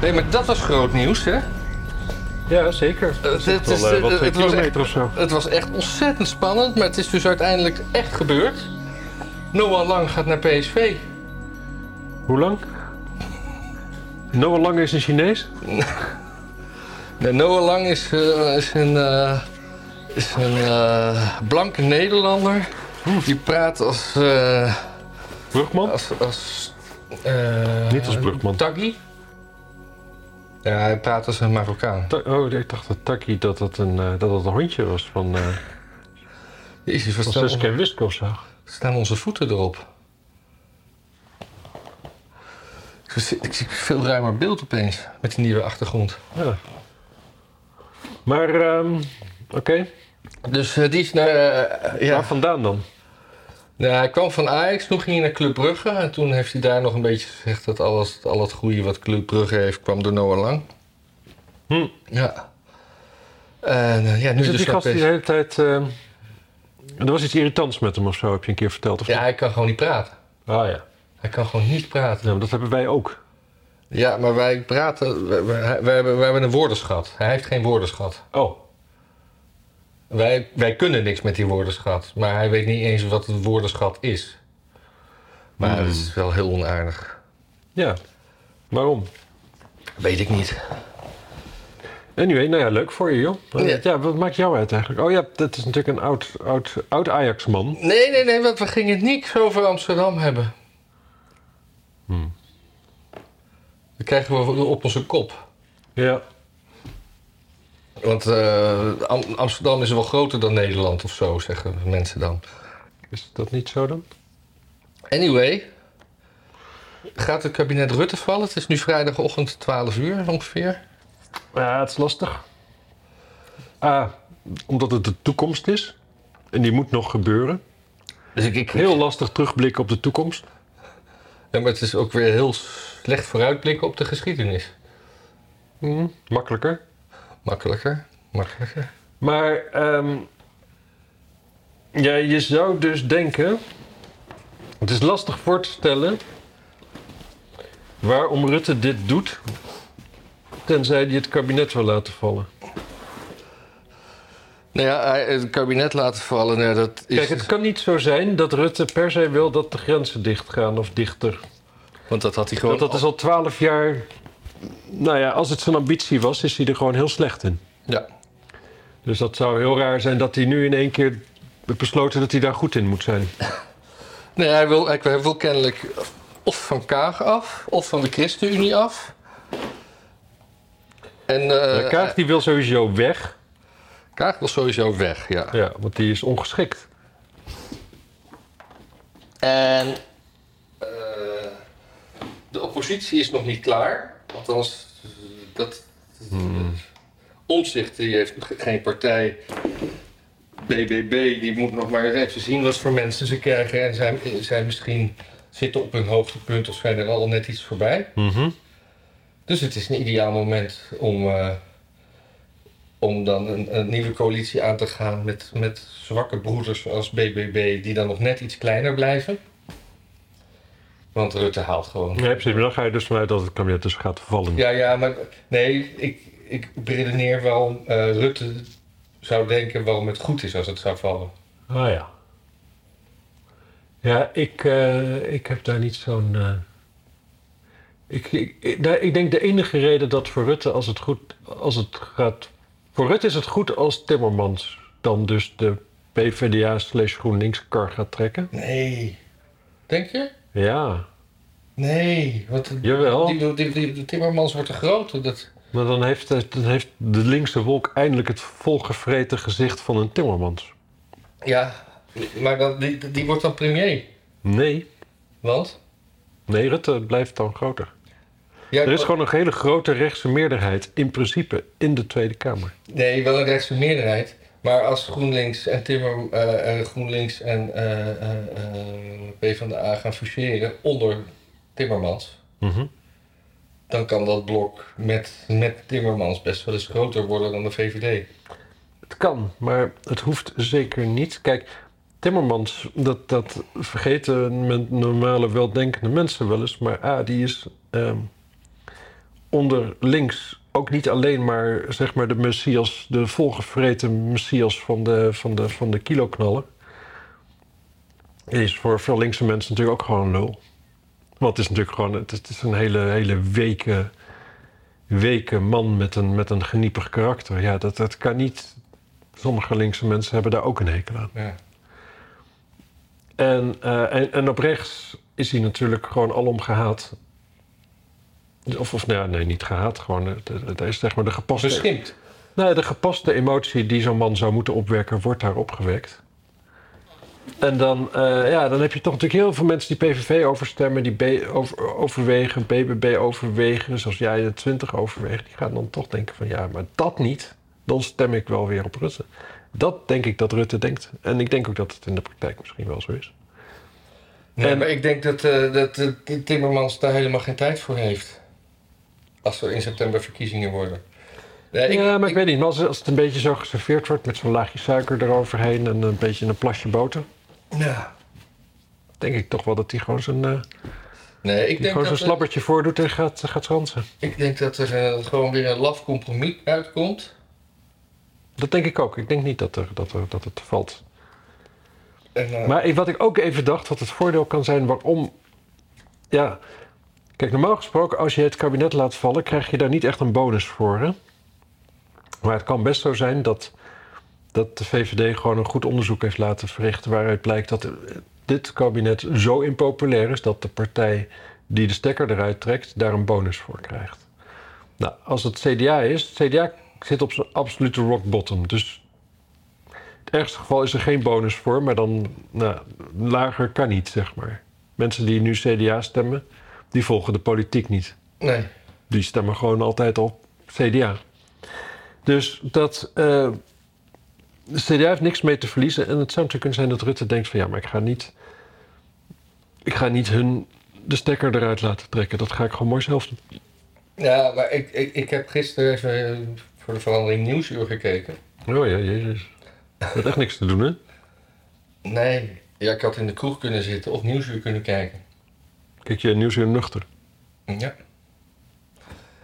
Nee, maar dat was groot nieuws, hè? Ja, zeker. Het echt wel, was of zo. Het was echt ontzettend spannend, maar het is dus uiteindelijk echt gebeurd. Noah Lang gaat naar PSV. Hoe lang? Noah Lang is een Chinees? Nee, Noah Lang is, eh, is een, eh, is een eh, blanke Nederlander. Die praat als... Brugman? als, als Niet als Brugman. Taggi. Ja, hij praat als een Marokkaan. Ta- Oh, ik dacht dat Taki dat dat een, eh, dat dat een hondje was van, eh Jezus, wat staan, of zo. staan onze voeten erop? Ik zie, veel ruimer beeld opeens met die nieuwe achtergrond. Ja. Maar, ehm, oké. Dus eh, die is naar... ja. Waar vandaan dan? Nou, hij kwam van Ajax, toen ging hij naar Club Brugge. En toen heeft hij daar nog een beetje gezegd dat alles, al het goede wat Club Brugge heeft, kwam door Noah Lang. Hm. Ja. En eh, ja, nu Is het dus die gast die de hele tijd... ehm, er was iets irritants met hem of zo, heb je een keer verteld? Of Ja, hij kan gewoon niet praten. Ah ja. Hij kan gewoon niet praten. ja, maar dat hebben wij ook. Ja, maar wij praten... We hebben een woordenschat. Hij heeft geen woordenschat. Oh. Wij, wij kunnen niks met die woordenschat. Maar hij weet niet eens wat het woordenschat is. Maar Hmm. dat is wel heel onaardig. Ja. Waarom? Weet ik niet. Anyway, nou ja, leuk voor je, joh. Ja, wat maakt jou uit eigenlijk? Oh ja, dat is natuurlijk een oud, oud, oud Ajax-man. Nee, nee, nee, want we gingen het niet over Amsterdam hebben. Hmm. Dat krijgen we op onze kop. Ja. Want eh, Am- Amsterdam is wel groter dan Nederland of zo, zeggen mensen dan. Is dat niet zo dan? Anyway, gaat het kabinet Rutte vallen? Het is nu vrijdagochtend 12 uur ongeveer. Ja, het is lastig. A, omdat het de toekomst is. En die moet nog gebeuren. Dus ik, ik Heel lastig terugblikken op de toekomst. Ja, maar het is ook weer heel slecht vooruitblikken op de geschiedenis. Hm, makkelijker. Makkelijker, makkelijker. Maar ehm, ja, je zou dus denken... Het is lastig voor te stellen... waarom Rutte dit doet... tenzij hij het kabinet wil laten vallen. Nou ja, het kabinet laten vallen, nou, dat is... Kijk, het kan niet zo zijn dat Rutte per se wil dat de grenzen dicht gaan of dichter. Want dat had hij gewoon... Want dat is al twaalf jaar... Nou ja, als het zijn ambitie was, is hij er gewoon heel slecht in. Ja. Dus dat zou heel raar zijn dat hij nu in één keer besloten dat hij daar goed in moet zijn. Nee, hij wil, hij wil kennelijk of van Kaag af, of van de ChristenUnie af. En eh Kaag die wil sowieso weg. Kaag wil sowieso weg, ja. Ja, want die is ongeschikt. En eh, de oppositie is nog niet klaar. Althans, dat. Omzicht die heeft ge- geen partij. BBB die moet nog maar even zien wat voor mensen ze krijgen. En zijn, zijn misschien zitten op hun hoogtepunt of zijn er al net iets voorbij. Mhm. Dus het is een ideaal moment om, eh, om dan een, een nieuwe coalitie aan te gaan met, met zwakke broeders zoals BBB, die dan nog net iets kleiner blijven. Want Rutte haalt gewoon. Nee, precies. Maar dan ga je dus vanuit dat het kabinet dus gaat vallen. Ja, ja, maar nee, ik, ik redeneer waarom eh, Rutte zou denken waarom het goed is als het zou vallen. Ah ja. Ja, ik, eh, ik heb daar niet zo'n. eh, Ik, ik, ik, nou, ik denk de enige reden dat voor Rutte, als het goed als het gaat. Voor Rutte is het goed als Timmermans dan dus de PvdA slash GroenLinks kar gaat trekken. Nee. Denk je? Ja, Nee. Want Jawel. Die, die, die, die Timmermans wordt te groot. Dat, maar dan heeft, dan heeft de linkse wolk eindelijk het volgevreten gezicht van een Timmermans. ja, maar dan, die, die wordt dan premier. Nee, Want? nee, Rutte blijft dan groter. Ja, Er is gewoon een hele grote rechtse meerderheid in principe in de Tweede Kamer. Nee, wel een rechtse meerderheid. Maar als GroenLinks en Timmer, eh, GroenLinks en eh eh eh, PvdA gaan fuseren onder Timmermans, Mhm. dan kan dat blok met, met Timmermans best wel eens groter worden dan de VVD. Het kan, maar het hoeft zeker niet. Kijk, Timmermans, dat, dat vergeten men- normale weldenkende mensen wel eens. Maar A, die is ehm, onder links ook niet alleen maar, zeg maar de messias, de volgevreten messias van de, van de, van de kiloknallen. Is voor veel linkse mensen natuurlijk ook gewoon lul. Want het is natuurlijk gewoon, het is een hele, hele weke, weke man met een, met een geniepig karakter. Ja, dat, dat kan niet. Sommige linkse mensen hebben daar ook een hekel aan. Ja. En, eh, en, en op rechts is hij natuurlijk gewoon alom gehaat. Of, of nou ja, nee, niet gehaat. Gewoon, het is zeg maar de gepaste... Beschimpt. Nee, de gepaste emotie die zo'n man zou moeten opwekken, wordt daar opgewekt. En dan, eh, ja, dan heb je toch natuurlijk heel veel mensen die PVV overstemmen, die B over, overwegen, BBB overwegen, zoals jij de 20 overweegt. Die gaan dan toch denken van ja, maar dat niet. Dan stem ik wel weer op Rutte. Dat denk ik dat Rutte denkt. En ik denk ook dat het in de praktijk misschien wel zo is. Nee, En- maar ik denk dat, eh, dat eh, Timmermans daar helemaal geen tijd voor heeft. Als er in september verkiezingen worden. Nee, ja, maar ik, weet niet. Maar als, als het een beetje zo geserveerd wordt met zo'n laagje suiker eroverheen en een beetje een plasje boter, Ja. denk ik toch wel dat hij gewoon zijn, eh, Nee, ik denk, gewoon er, slabbertje voordoet en gaat, gaat schransen. ik denk dat er eh, gewoon weer een laf compromis uitkomt. Dat denk ik ook. Ik denk niet dat, er, dat, er, dat het valt. En, eh, Maar ik- wat ik ook even dacht, wat het voordeel kan zijn waarom. Ja, kijk, normaal gesproken, als je het kabinet laat vallen, krijg je daar niet echt een bonus voor. Hè? Maar het kan best zo zijn dat, dat de VVD gewoon een goed onderzoek heeft laten verrichten. waaruit blijkt dat dit kabinet zo impopulair is dat de partij die de stekker eruit trekt, daar een bonus voor krijgt. Nou, als het CDA is, CDA zit op zijn absolute rock bottom. Dus het ergste geval is er geen bonus voor, maar dan nou, lager kan niet, zeg maar. Mensen die nu CDA stemmen, die volgen de politiek niet. nee. Die stemmen gewoon altijd op CDA. Dus dat. eh, de CDA heeft niks mee te verliezen. En het zou natuurlijk kunnen zijn dat Rutte denkt: van ja, maar ik ga niet. Ik ga niet hun de stekker eruit laten trekken. Dat ga ik gewoon mooi zelf doen. Ja, maar ik, ik, ik heb gisteren even eh, voor de verandering Nieuwsuur gekeken. Oh ja, jezus. Je hebt echt niks te doen, hè? Nee, ja, ik had in de kroeg kunnen zitten of Nieuwsuur kunnen kijken. Kijk je nieuws weer nuchter. Ja.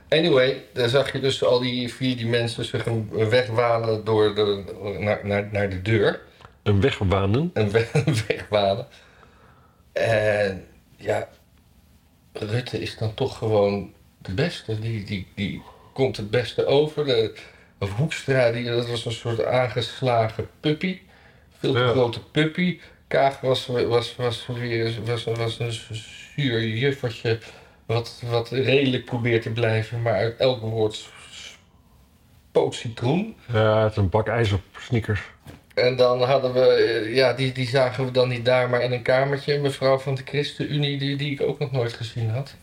Anyway, daar zag je dus al die vier die mensen zich een een weg wanen door de, naar, naar, naar de deur. Een wegwanen. Een weg, een weg wanen. En ja, Rutte is dan toch gewoon de beste. Die, die, die komt het beste over. De, Hoekstra, die, dat was een soort aangeslagen puppy. Veel te Ja. grote puppy. Kaag was, was, was, weer, was, was een zuur juffertje. Wat, wat redelijk probeert te blijven, maar uit elk woord spoot citroen. Ja, het is een bak ijs op sneakers. En dan hadden we, ja, die, die zagen we dan niet daar, maar in een kamertje. Mevrouw van de ChristenUnie, die, die ik ook nog nooit gezien had.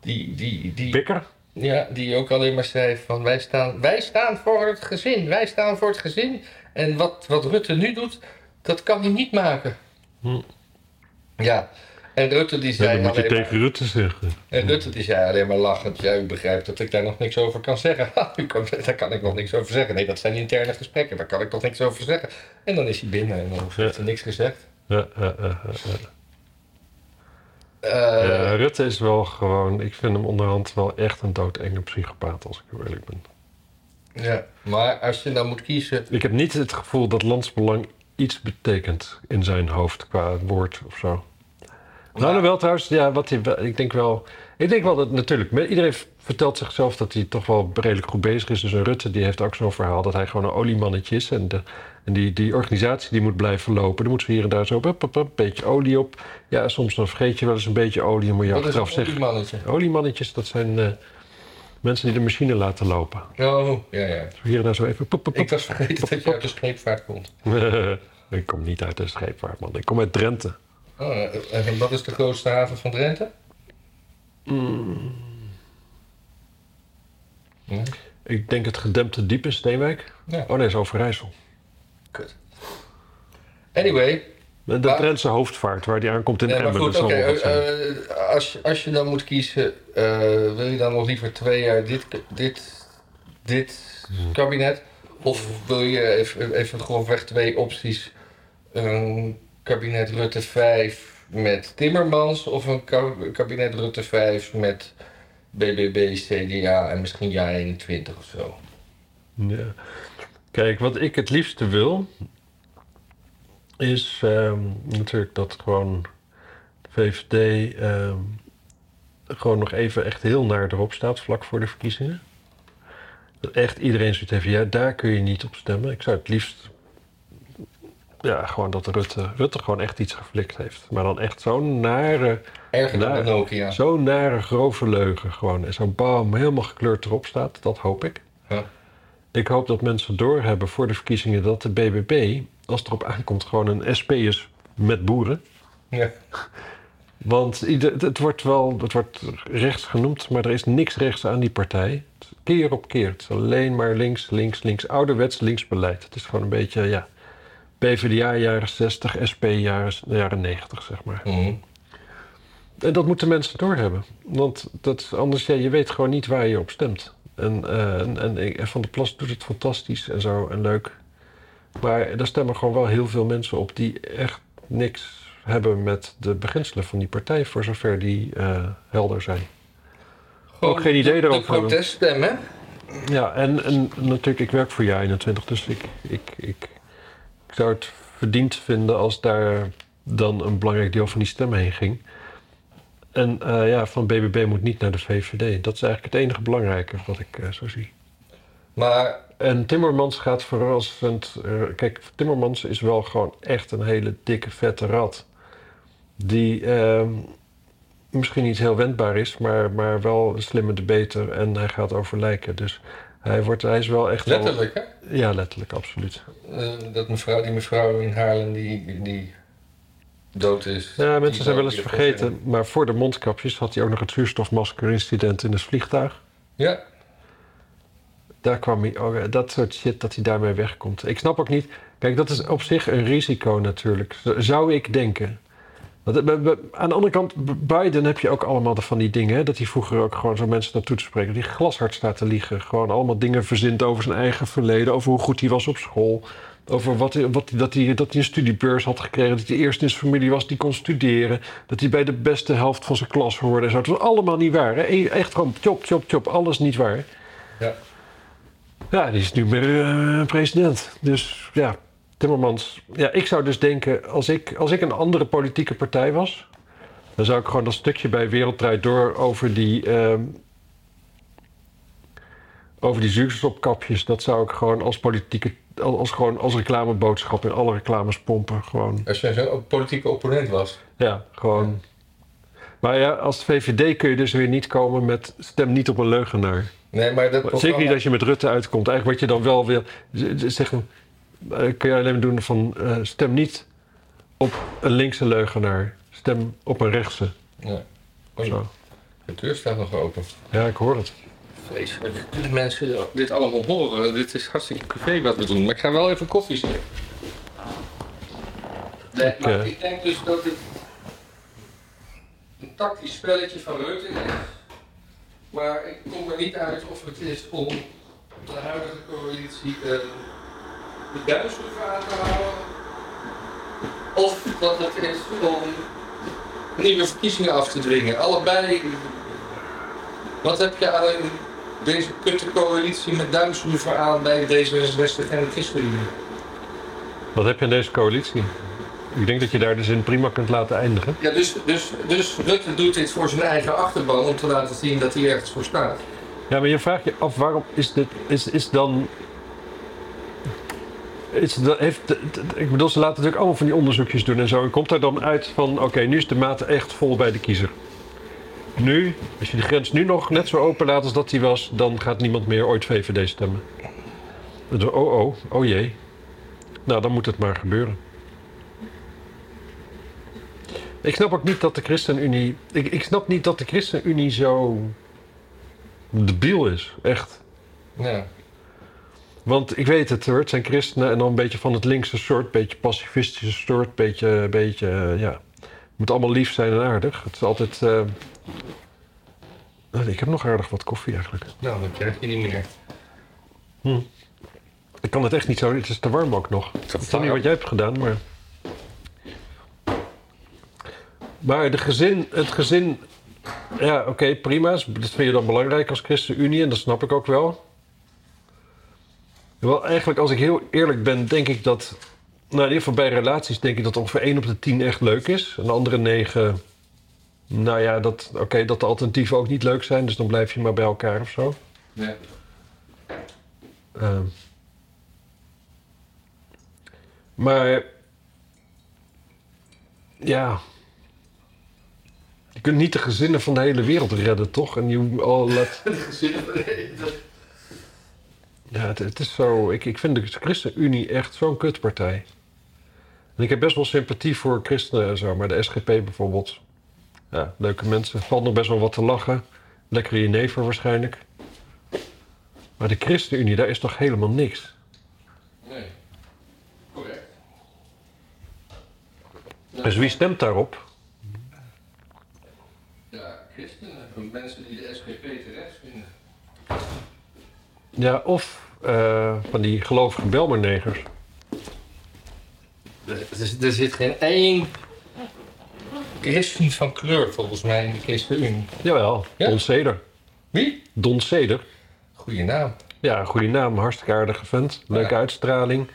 Die, die, die, Bikker? ja, die ook alleen maar zei van wij staan, wij staan voor het gezin, wij staan voor het gezin. En wat, wat Rutte nu doet, dat kan hij niet maken. Hm. Ja, en Rutte die Ja, zei dat moet je alleen maar- tegen Rutte zeggen. en Rutte die zei alleen maar lachend, ja, u begrijpt dat ik daar nog niks over kan zeggen. U kan, daar kan ik nog niks over zeggen. Nee, dat zijn interne gesprekken, daar kan ik nog niks over zeggen. En dan is hij binnen en dan heeft hij niks gezegd. Ja, ja, ja, ja, ja. Eh, Ja, Rutte is wel gewoon, ik vind hem onderhand wel echt een doodenge psychopaat, als ik eerlijk ben. ja, maar als je nou moet kiezen... Ik heb niet het gevoel dat landsbelang iets betekent in zijn hoofd qua woord of zo. Nou, nou wel trouwens, ja, wat hij, ik denk wel, ik denk wel dat natuurlijk, iedereen vertelt zichzelf dat hij toch wel redelijk goed bezig is. Dus een Rutte die heeft ook zo'n verhaal dat hij gewoon een oliemannetje is. En, de, en die, die organisatie die moet blijven lopen. Dan moet ze hier en daar zo, een beetje olie op. Ja, soms dan vergeet je wel eens een beetje olie en moet je achteraf zeggen. mannetje? Oliemannetjes, dat zijn eh, mensen die de machine laten lopen. Oh, ja, ja. Zo hier en daar zo even. Pop, pop, pop. Ik was vergeten dat je uit de scheepvaart komt. ik kom niet uit de scheepvaart, man. Ik kom uit Drenthe. Oh, en wat is de grootste haven van Drenthe? Ja, Ik denk het gedempte diep in Steenwijk. ja, Oh nee, is Overijssel. kut. Anyway, De Maar- Drentse hoofdvaart, waar die aankomt in maar Emmen. goed, zijn. eh, eh, als, je- als je dan moet kiezen, eh, wil je dan nog liever twee jaar dit, dit, dit Hmm. kabinet? Of wil je even, even grofweg twee opties? Een kabinet Rutte 5 met Timmermans of een ka- kabinet Rutte 5 met BBB, CDA en misschien jaar 21 of zo. Ja. Kijk, wat ik het liefste wil, is ehm, natuurlijk dat gewoon de VVD ehm, gewoon nog even echt heel naar erop staat vlak voor de verkiezingen. Dat echt iedereen zoiets heeft, ja, daar kun je niet op stemmen. Ik zou het liefst, ja, gewoon dat Rutte, Rutte gewoon echt iets geflikt heeft. Maar dan echt zo'n nare, Erger dan de Nokia. zo'n nare grove leugen gewoon. En zo'n bam, helemaal gekleurd erop staat, dat hoop ik. Ja. Ik hoop dat mensen doorhebben voor de verkiezingen dat de BBB, als het erop aankomt, gewoon een SP is met boeren. Ja. Want het, wordt wel het wordt rechts genoemd, maar er is niks rechts aan die partij. Keer op keer. Het is alleen maar links, links, links. Ouderwets linksbeleid. Het is gewoon een beetje, ja, PvdA jaren 60, SP jaren, jaren 90, zeg maar. Mhm. En dat moeten mensen doorhebben. Want dat, anders, ja, je weet gewoon niet waar je op stemt. En, eh, en, en, en Van der Plas doet het fantastisch en zo en leuk. Maar daar stemmen gewoon wel heel veel mensen op die echt niks hebben met de beginselen van die partij, voor zover die eh, helder zijn. Ook geen idee de, erover De hebben. proteststem, hè? Ja, en, en natuurlijk, ik werk voor jaar 21, dus ik, ik, ik, ik zou het verdiend vinden als daar dan een belangrijk deel van die stemmen heen ging. En eh, ja, van BBB moet niet naar de VVD. Dat is eigenlijk het enige belangrijke wat ik eh, zo zie. Maar En Timmermans gaat verrassend. eh, kijk, Timmermans is wel gewoon echt een hele dikke, vette rat. Die ehm, misschien niet heel wendbaar is, maar, maar wel een slimme debater. En hij gaat over lijken. Dus hij, wordt, hij is wel echt. wel- letterlijk, hè? ja, letterlijk, absoluut. Eh, dat mevrouw, die mevrouw in Haarlem die, die dood is. Ja, mensen zijn wel eens vergeten. Maar voor de mondkapjes had hij ook nog het zuurstofmaskerincident in het vliegtuig. Ja, Daar kwam hij, oh, dat soort shit dat hij daarmee wegkomt. Ik snap ook niet. Kijk, dat is op zich een risico natuurlijk. Zou ik denken. Want, eh, aan de andere kant, Biden heb je ook allemaal van die dingen. Hè, dat hij vroeger ook gewoon zo mensen naartoe te spreken. Die glashard staat te liegen. Gewoon allemaal dingen verzint over zijn eigen verleden. Over hoe goed hij was op school. Over wat, wat, dat, hij, dat hij een studiebeurs had gekregen. Dat hij eerst in zijn familie was die kon studeren. Dat hij bij de beste helft van zijn klas hoorde. En zo. Het was allemaal niet waar. Hè? E- Echt gewoon chop, chop, chop. Alles niet waar. ja. Ja, die is nu meer eh, president. Dus ja, Timmermans. Ja, ik zou dus denken, als ik, als ik een andere politieke partij was... dan zou ik gewoon dat stukje bij Wereldrijd Door over die... ehm, over die zuurstofkapjes, dat zou ik gewoon als politieke... Als, gewoon als reclameboodschap in alle reclames pompen. Gewoon, Als jij zo'n politieke opponent was. ja, gewoon... Maar ja, als VVD kun je dus weer niet komen met stem niet op een leugenaar. Nee, maar dat Zeker niet als je met Rutte uitkomt. Eigenlijk wat je dan wel wil zeggen, eh, kun je alleen maar doen van eh, stem niet op een linkse leugenaar. Stem op een rechtse. Ja. Oei, Zo. de deur staat nog open. Ja, ik hoor het. Vreselijk. Mensen dit allemaal horen. Dit is hartstikke privé wat we doen. Maar ik ga wel even koffie zetten. Nee, Ik, maar ik denk dus dat het een tactisch spelletje van Rutte is. Maar ik kom er niet uit of het is om de huidige coalitie eh, de duizenden aan te houden. Of dat het is om nieuwe verkiezingen af te dwingen. Allebei. Wat heb je aan deze kutte coalitie met duimschroeven aan bij D66 en de ChristenUnie? Wat heb je aan deze coalitie? Ik denk dat je daar de zin prima kunt laten eindigen. Ja, dus, dus, dus Rutte doet dit voor zijn eigen achterban om te laten zien dat hij ergens voor staat. Ja, maar je vraagt je af waarom is dit is, is dan. Is heeft, ik bedoel, ze laten natuurlijk allemaal van die onderzoekjes doen en zo. En komt daar dan uit van: oké, nu is de maat echt vol bij de kiezer. Nu, als je de grens nu nog net zo open laat als dat die was, dan gaat niemand meer ooit VVD stemmen. Zo, Oh, oh, oh jee. Nou, dan moet het maar gebeuren. Ik snap ook niet dat de ChristenUnie. Ik, ik snap niet dat de ChristenUnie zo debiel is, echt. Ja. Want ik weet het hoor, het zijn christenen en dan een beetje van het linkse soort, beetje pacifistische soort, beetje, beetje eh, ja. Het moet allemaal lief zijn en aardig. Het is altijd. eh, nou, ik heb nog aardig wat koffie eigenlijk. Nou, dat krijg je niet meer. Ik kan het echt niet zo, het is te warm ook nog. Ik weet niet wat jij hebt gedaan, maar. Maar de gezin, het gezin ja, oké, prima. Dat vind je dan belangrijk als ChristenUnie en dat snap ik ook wel. Wel, eigenlijk, als ik heel eerlijk ben, denk ik dat... Nou, in ieder geval bij relaties denk ik dat ongeveer 1 op de 10 echt leuk is. En de andere 9... Nou ja, dat, oké, dat de alternatieven ook niet leuk zijn. Dus dan blijf je maar bij elkaar of zo. Ja. Ehm. maar... Ja... Je kunt niet de gezinnen van de hele wereld redden, toch? En je al laat... Ja, het, het is zo. Ik, ik vind de ChristenUnie echt zo'n kutpartij. En ik heb best wel sympathie voor christenen en zo, maar de SGP bijvoorbeeld. Ja, leuke mensen. Valt nog best wel wat te lachen. Lekker jenever waarschijnlijk. Maar de ChristenUnie, daar is toch helemaal niks. Nee. Correct. Dus wie stemt daarop? Ja, christenen. Mensen die de SGP terecht vinden. Ja, of eh, van die gelovige Belmernegers. Er, er- er zit geen één christen van kleur volgens mij in de ChristenUnie. Jawel, Ja? Don Seder. Wie? Don Seder. Goeie naam. Ja, goede naam, hartstikke aardige vent. Leuke Ja. uitstraling.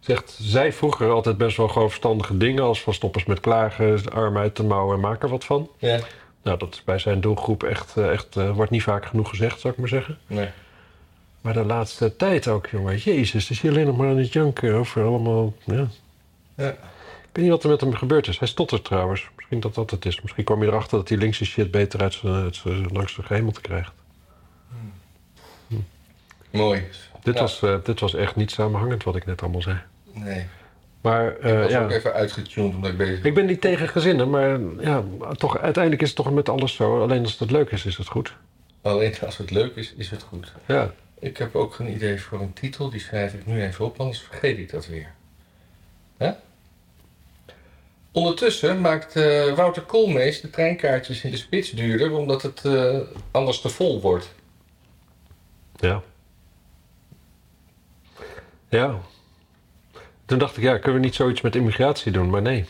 Zegt, zij vroeger altijd best wel gewoon verstandige dingen... als van stoppers met klagen, arm uit de mouwen en maak er wat van. Ja. Nou, dat is bij zijn doelgroep echt, eh, echt eh, wordt niet vaak genoeg gezegd, zou ik maar zeggen. Nee. Maar de laatste tijd ook, jongen. Jezus, is hij alleen nog maar aan het janken over allemaal... Ja. Ja. Ik weet niet wat er met hem gebeurd is. Hij stottert trouwens. Misschien dat dat het is. Misschien kwam je erachter dat hij linkse shit beter uit zijn, uit zijn langs de gehemelte krijgt. Mooi. Dit, Ja. was, eh, dit was echt niet samenhangend wat ik net allemaal zei. Nee. Maar Ik eh, was ja, ook even uitgetuned omdat ik bezig ik ben niet tegen gezinnen, maar ja, toch, uiteindelijk is het toch met alles zo. Alleen als het leuk is, is het goed. Alleen als het leuk is, is het goed. Ja, Ik heb ook een idee voor een titel, die schrijf ik nu even op, anders vergeet ik dat weer. Hè? Ondertussen maakt eh, Wouter Koolmees de treinkaartjes in de spits duurder, omdat het eh, anders te vol wordt. ja. Ja. Toen dacht ik, ja, kunnen we niet zoiets met immigratie doen? Maar nee.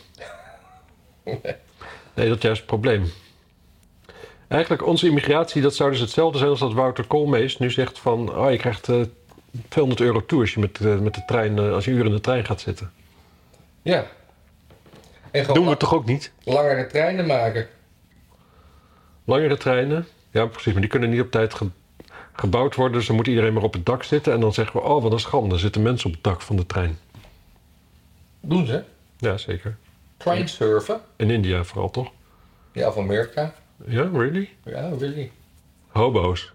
Nee, dat is juist het probleem. Eigenlijk, onze immigratie, dat zou dus hetzelfde zijn als dat Wouter Koolmees nu zegt van... Oh, je krijgt eh 200 euro toe als je met, eh, met de trein, eh, als je uur in de trein gaat zitten. Ja. En Doen we la- toch ook niet? langere treinen maken. Langere treinen? Ja, precies, maar die kunnen niet op tijd ge- gebouwd worden. Dus dan moet iedereen maar op het dak zitten. En dan zeggen we, oh, wat een schande, er zitten mensen op het dak van de trein. Doen ze? Ja, zeker. Trainsurfen. In India vooral, toch? Ja, of Amerika. Ja, really? Ja, really. Hobo's.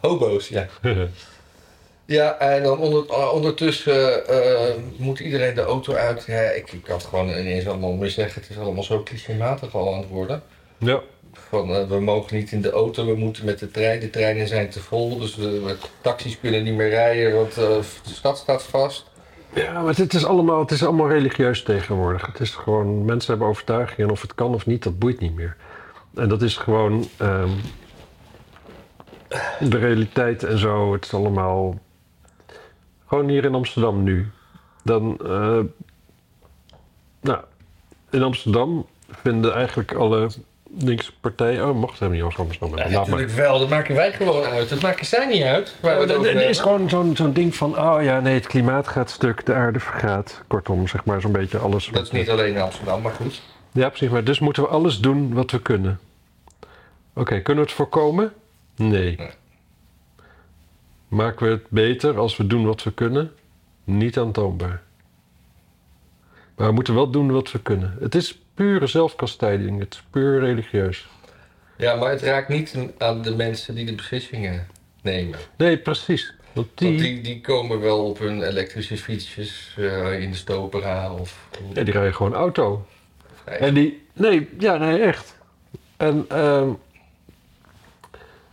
Hobo's, ja. Ja, en dan onder, uh, ondertussen eh, moet iedereen de auto uit. Ja, ik, ik kan het gewoon ineens allemaal meer zeggen. Het is allemaal zo clichématig al aan het worden. ja, Van eh, we mogen niet in de auto, we moeten met de trein. De treinen zijn te vol, dus de, de taxis kunnen niet meer rijden, want eh, de stad staat vast. Ja, maar het is, allemaal, het is allemaal religieus tegenwoordig. Het is gewoon, mensen hebben overtuigingen en of het kan of niet, dat boeit niet meer. En dat is gewoon ehm, de realiteit en zo. Het is allemaal gewoon hier in Amsterdam nu. Dan, eh, nou, in Amsterdam vinden eigenlijk alle linkse partijen... Oh, mocht helemaal niet over Amsterdam Ja, natuurlijk wel, dat maken wij gewoon uit. Dat maken zij niet uit. het Er is gewoon zo'n zo'n ding van, oh ja, nee, het klimaat gaat stuk, de aarde vergaat. Kortom, zeg maar zo'n beetje alles. Dat is niet alleen in Amsterdam, maar goed. Ja, precies, maar dus moeten we alles doen wat we kunnen. Oké, kunnen we het voorkomen? Nee. Nee. Maken we het beter als we doen wat we kunnen? Niet aantoonbaar. Maar we moeten wel doen wat we kunnen. Het is pure zelfkastijding, het is puur religieus. Ja, maar het raakt niet aan de mensen die de beslissingen nemen. Nee, precies. Want die, Want die, die komen wel op hun elektrische fietsjes eh, in de stopera of... ja, die rijden gewoon auto. Ja, En die, nee, ja, nee, echt. En, ehm,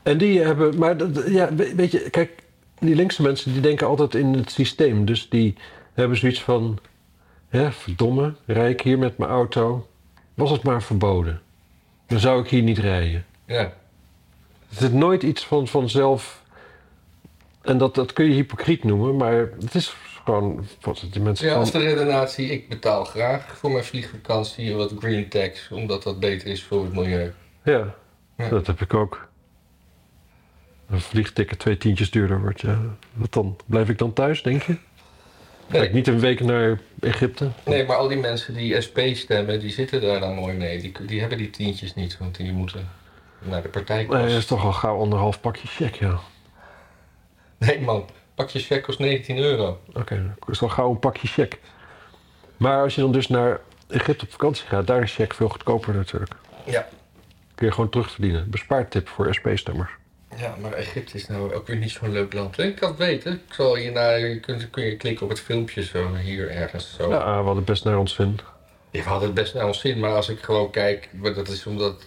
en die hebben, maar dat- ja, we- weet je, kijk, die linkse mensen die denken altijd in het systeem. Dus die hebben zoiets van, ja, verdomme, rij ik hier met mijn auto. Was het maar verboden. Dan zou ik hier niet rijden. ja. Het is nooit iets van vanzelf. En dat, dat kun je hypocriet noemen, maar het is gewoon. Wat die mensen Ja, als de redenatie, ik betaal graag voor mijn vliegvakantie wat green tax, omdat dat beter is voor het milieu. ja. Ja. Dat heb ik ook. Een vliegticket twee tientjes duurder wordt. Ja. Wat dan? Blijf ik dan thuis, denk je? Nee, ik niet een week naar Egypte? nee, maar al die mensen die SP stemmen, die zitten daar dan mooi mee. Die, die hebben die tientjes niet, want die moeten naar de partijkas. Nee, dat is toch al gauw anderhalf pakje check, ja. Nee man, pak je check kost 19 euro. Oké, dat is al gauw een pakje check. Maar als je dan dus naar Egypte op vakantie gaat, daar is check veel goedkoper natuurlijk. Ja. Kun je gewoon terugverdienen. Bespaartip voor SP-stemmers. Ja, maar Egypte is nou ook weer niet zo'n leuk land. Ik kan het weten. Ik zal je kunt, kun je klikken op het filmpje zo hier ergens zo. Ja, we hadden best naar ons zin. Ik had het best naar ons zin, maar als ik gewoon kijk, dat is omdat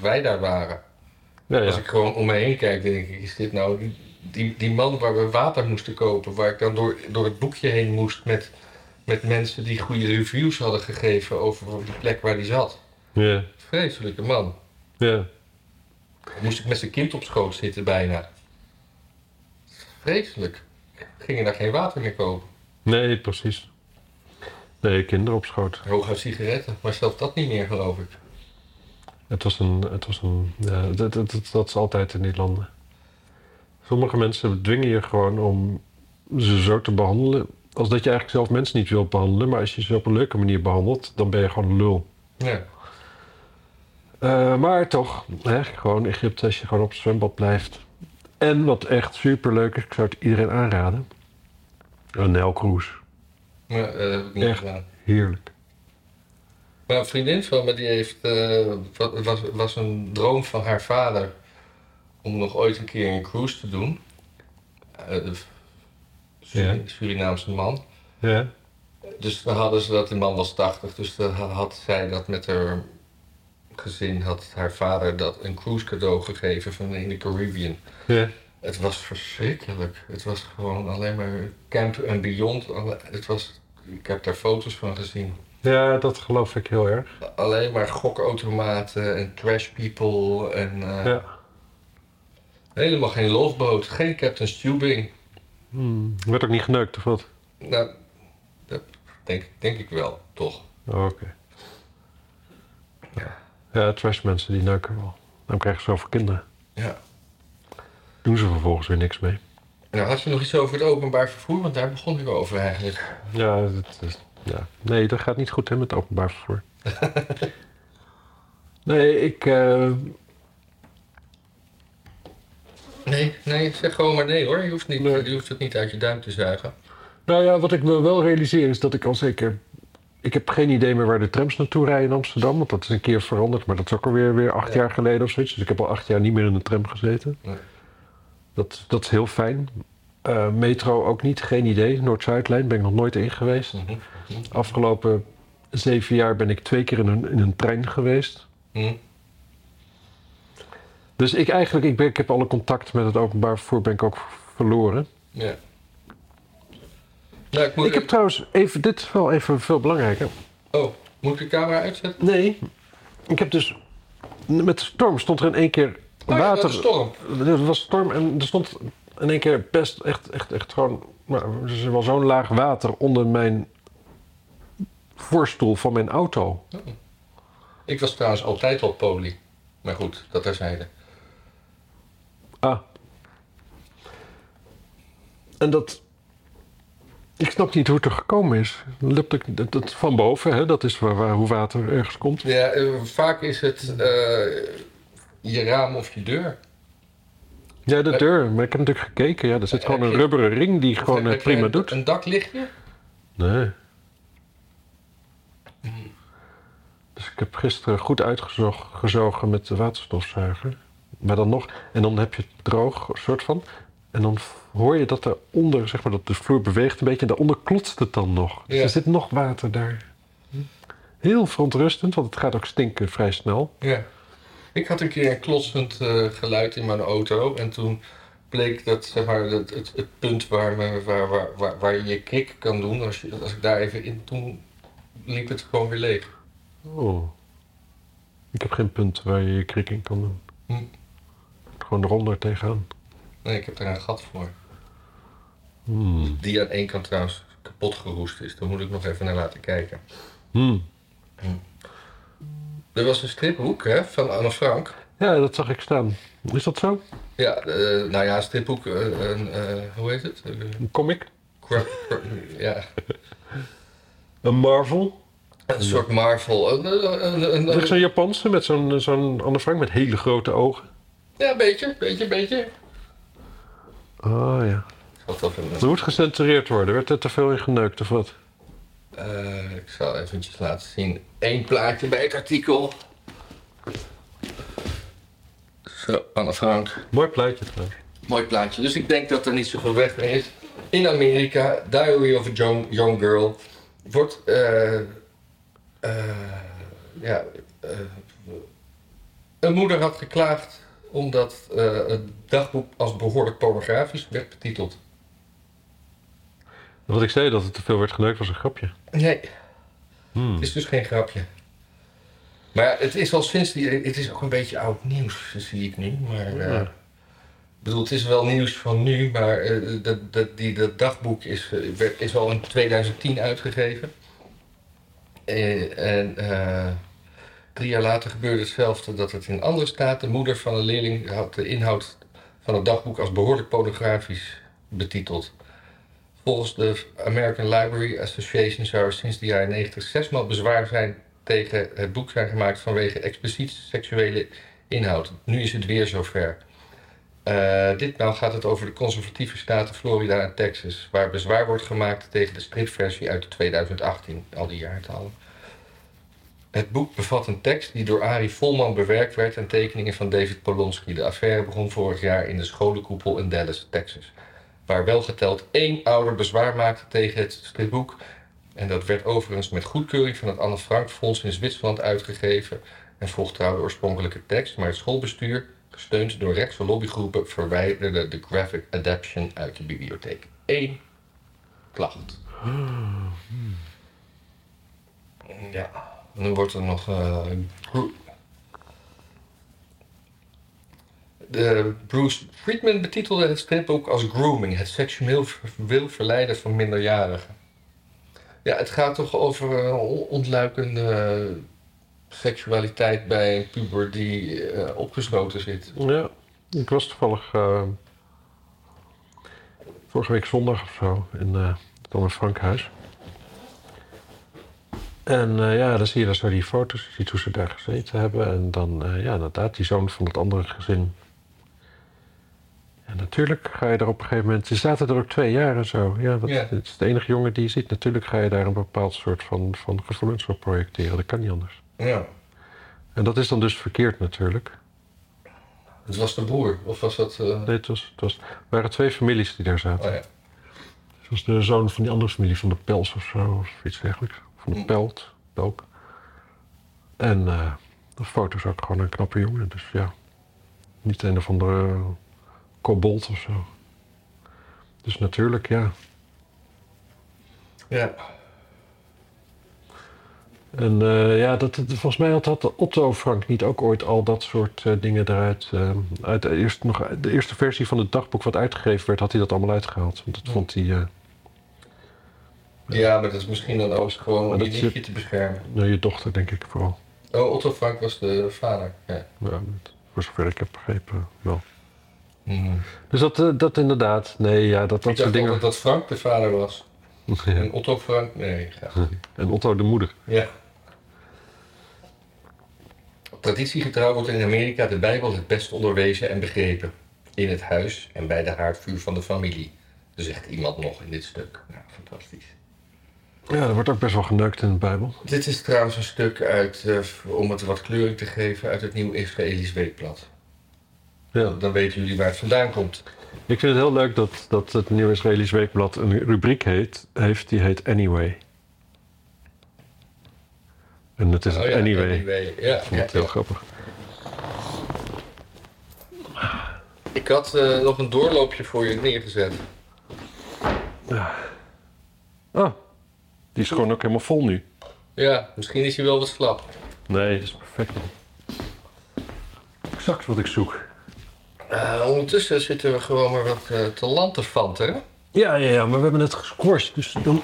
wij daar waren. Ja, Als ja. ik gewoon om me heen kijk, denk ik, is dit nou die, die, man waar we water moesten kopen, waar ik dan door, door het boekje heen moest met, met mensen die goede reviews hadden gegeven over die plek waar die zat. Ja, Vreselijke man. ja. Moest ik met zijn kind op schoot zitten bijna. Vreselijk. Gingen daar geen water meer kopen. Nee, precies. Nee, kinderen op schoot. Hooguit sigaretten, maar zelfs dat niet meer geloof ik. Het was een... Het was een ja, dat, dat, dat, dat is altijd in die landen. Sommige mensen dwingen je gewoon om ze zo te behandelen... als dat je eigenlijk zelf mensen niet wilt behandelen... maar als je ze op een leuke manier behandelt... dan ben je gewoon een lul. Ja. Eh, maar toch, hè, gewoon Egypte als je gewoon op het zwembad blijft. En wat echt super leuk is, ik zou het iedereen aanraden. Een Nijlcruise. Maar eh, dat heb ik niet Echt? gedaan. Heerlijk. Maar een vriendin van me die heeft, eh, wa- was, was een droom van haar vader om nog ooit een keer een cruise te doen. Eh, Ja. Surinaamse man. Ja? Dus dan hadden ze dat, die man was 80, dus dan had zij dat met haar gezin, had haar vader dat een cruise cadeau gegeven van in de Caribbean. Ja. Het was verschrikkelijk. Het was gewoon alleen maar camp en beyond. Het was, ik heb daar foto's van gezien. Ja, dat geloof ik heel erg. Alleen maar gokautomaten en trash people en eh, Ja. helemaal geen loveboot, geen Captain Stubing. Hmm. Werd ook niet geneukt of wat? Nou, dat denk, denk ik wel, toch? Oké. Ja, trashmensen die neuken wel. Dan krijgen ze zoveel kinderen. Ja. Doen ze vervolgens weer niks mee. Nou, had je nog iets over het openbaar vervoer? Want daar begon ik over eigenlijk. Ja, dat is, ja. nee, dat gaat niet goed hè, met openbaar vervoer. nee, ik... eh, Nee, nee, zeg gewoon maar nee hoor. Je hoeft, niet, Nee. je hoeft het niet uit je duim te zuigen. Nou ja, wat ik me wel realiseer is dat ik al zeker... Ik heb geen idee meer waar de trams naartoe rijden in Amsterdam. Want dat is een keer veranderd. Maar dat is ook alweer weer acht Ja. jaar geleden of zoiets. Dus ik heb al acht jaar niet meer in een tram gezeten. Nee. Dat, dat is heel fijn. Eh, metro ook niet, geen idee. Noord-Zuidlijn ben ik nog nooit in geweest. Mhm. Afgelopen zeven jaar ben ik twee keer in een, in een trein geweest. Hm. Dus ik eigenlijk, ik, ben, ik heb alle contact met het openbaar vervoer ben ik ook verloren. Ja. Ik moet Ik heb trouwens even, dit is wel even veel belangrijker. Oh, moet ik de camera uitzetten? Nee, ik heb dus, met de storm stond er in één keer Oh ja, water. is storm. Er was storm en er stond in één keer best echt, echt, echt gewoon, nou, er wel zo'n laag water onder mijn voorstoel van mijn auto. Ik was trouwens altijd al poli. Maar goed, dat terzijde. Ah. En dat. Ik snap niet hoe het er gekomen is. Ik, dat, dat van boven, hè, dat is waar, waar, hoe water ergens komt. Ja, eh, vaak is het eh, je raam of je deur. Ja, de deur. Maar ik heb natuurlijk gekeken. Ja, er zit eh, gewoon een je- rubberen ring die gewoon heb- prima doet. Een daklichtje? Nee. Dus ik heb gisteren goed uitgezogen met de waterstofzuiger. Maar dan nog, en dan heb je het droog, soort van. En dan hoor je dat eronder, zeg maar, dat de vloer beweegt een beetje. En daaronder klotst het dan nog. Dus Ja. er zit nog water daar. Heel verontrustend, want het gaat ook stinken vrij snel. Ja. Ik had een keer een klotsend eh, geluid in mijn auto. En toen bleek dat zeg maar, het, het, het punt waar, waar, waar, waar je je krik kan doen. Als, je, als ik daar even in. Toen liep het gewoon weer leeg. Oh. Ik heb geen punt waar je je krik in kan doen. Hm. Gewoon eronder tegenaan. Nee, ik heb daar een gat voor. Hmm. Die aan één kant trouwens kapot geroest is. Daar moet ik nog even naar laten kijken. Hmm. Er was een stripboek hè, van Anne Frank. Ja, dat zag ik staan. Is dat zo? Ja, eh, nou ja, stripboek, een, eh, hoe heet het? Een comic? ja, Een Marvel? een soort Marvel. Een, een, een, zo'n Japanse met zo'n zo'n Anne Frank met hele grote ogen? ja, een beetje, beetje, beetje. Oh ja. Ik zal het even, Er moet gecensureerd worden. Werd er te veel in geneukt of wat? eh, ik zal eventjes laten zien. Eén plaatje bij het artikel. Zo, Anne Frank. Mooi plaatje trouwens. Mooi plaatje. Dus ik denk dat er niet zoveel weg mee is. In Amerika, Diary of a Young, young Girl, wordt. eh, eh, ja, een moeder had geklaagd omdat eh, het dagboek als behoorlijk pornografisch werd betiteld. Wat ik zei dat het te veel werd geneukt was een grapje. Nee, Hmm. het is dus geen grapje. Maar ja, het is al sinds die. Het is ook een beetje oud nieuws, zie ik nu. Maar. eh, Ja. Ik bedoel, het is wel nieuws van nu, maar eh, dat, dat, die, dat dagboek is, werd, is al in 2010 uitgegeven. En drie jaar later gebeurde hetzelfde dat het in andere staten. De moeder van een leerling had de inhoud van het dagboek als behoorlijk pornografisch betiteld. Volgens de American Library Association zou er sinds de jaren 90 zesmaal bezwaar zijn tegen het boek zijn gemaakt vanwege expliciet seksuele inhoud. Nu is het weer zover. Eh, ditmaal gaat het over de conservatieve staten Florida en Texas, waar bezwaar wordt gemaakt tegen de stripversie uit 2018, al die jaartallen. Het boek bevat een tekst die door Arie Volman bewerkt werd en tekeningen van David Polonsky. De affaire begon vorig jaar in de scholenkoepel in Dallas, Texas, waar wel geteld één ouder bezwaar maakte tegen het stripboek. En dat werd overigens met goedkeuring van het Anne Frank Fonds in Zwitserland uitgegeven en volgt trouw de oorspronkelijke tekst, maar het schoolbestuur gesteund door rechtse lobbygroepen, verwijderde de graphic adaption uit de bibliotheek. Eén klacht. Ja, dan wordt er nog. eh, de Bruce Friedman betitelde het stripboek als grooming, het seksueel ver- verleiden van minderjarigen. Ja, het gaat toch over on- ontluikende seksualiteit bij een puber die eh, opgesloten zit. Ja, ik was toevallig eh, vorige week zondag of zo in Anne Frankhuis. En eh, ja, dan zie je daar zo die foto's, je ziet hoe ze daar gezeten hebben. En dan, eh, ja, inderdaad, die zoon van het andere gezin. En natuurlijk ga je er op een gegeven moment... Ze zaten er ook twee jaar en zo. Ja, dat, het is de enige jongen die je ziet. Natuurlijk ga je daar een bepaald soort van, van gevoelens op projecteren. Dat kan niet anders. Ja. En dat is dan dus verkeerd natuurlijk. Het was de broer, of was dat... eh, Nee, het, was, het was, er waren twee families die daar zaten. Oh ja. Het was de zoon van die andere familie, van de Pels of zo, of iets dergelijks. Van de. Pelt, Pelk. En eh de foto is ook gewoon een knappe jongen, dus ja. Niet een of andere kobold of zo. Dus natuurlijk, ja. Ja. En eh, ja, dat, dat- volgens mij had, had Otto Frank niet ook ooit al dat soort eh, dingen eruit. uit de, eerste, nog, de eerste versie van het dagboek wat uitgegeven werd, had hij dat allemaal uitgehaald. Want dat vond hij. Ja, maar dat is misschien dan ook gewoon om je dat nichtje te beschermen. nou, je dochter, denk ik vooral. Oh, Otto Frank was de vader. Ja. Ja, dat- voor zover ik heb begrepen, wel. Hmm. Dus dat, eh, dat inderdaad, nee, ja, dat, dat Ik soort dingen. altijd dat Frank de vader was. Ja. En Otto Frank, nee. Ja. En Otto de moeder. ja. Traditiegetrouw wordt in Amerika de Bijbel het best onderwezen en begrepen. In het huis en bij de haardvuur van de familie. Zegt iemand nog in dit stuk. Nou, fantastisch. Ja, er wordt ook best wel geneukt in de Bijbel. Dit is trouwens een stuk uit, eh, om het wat kleuring te geven, uit het Nieuw Israëlisch Weekblad. Ja. Dan weten jullie waar het vandaan komt. Ik vind het heel leuk dat, dat het Nieuw Israëlisch Weekblad een rubriek heet, heeft, die heet Anyway. En het is Oh het ja, Anyway. anyway. Ja, Ik vond het ja, heel ja. grappig. Ik had eh, nog een doorloopje voor je neergezet. Ah, die is gewoon ook helemaal vol nu. Ja, misschien is hij wel wat slap. Nee, dat is perfect. Exact wat ik zoek. Eh, ondertussen zitten we gewoon maar wat eh, te lanterfanten. Ja, ja, ja, maar we hebben het gesquashed, dus dan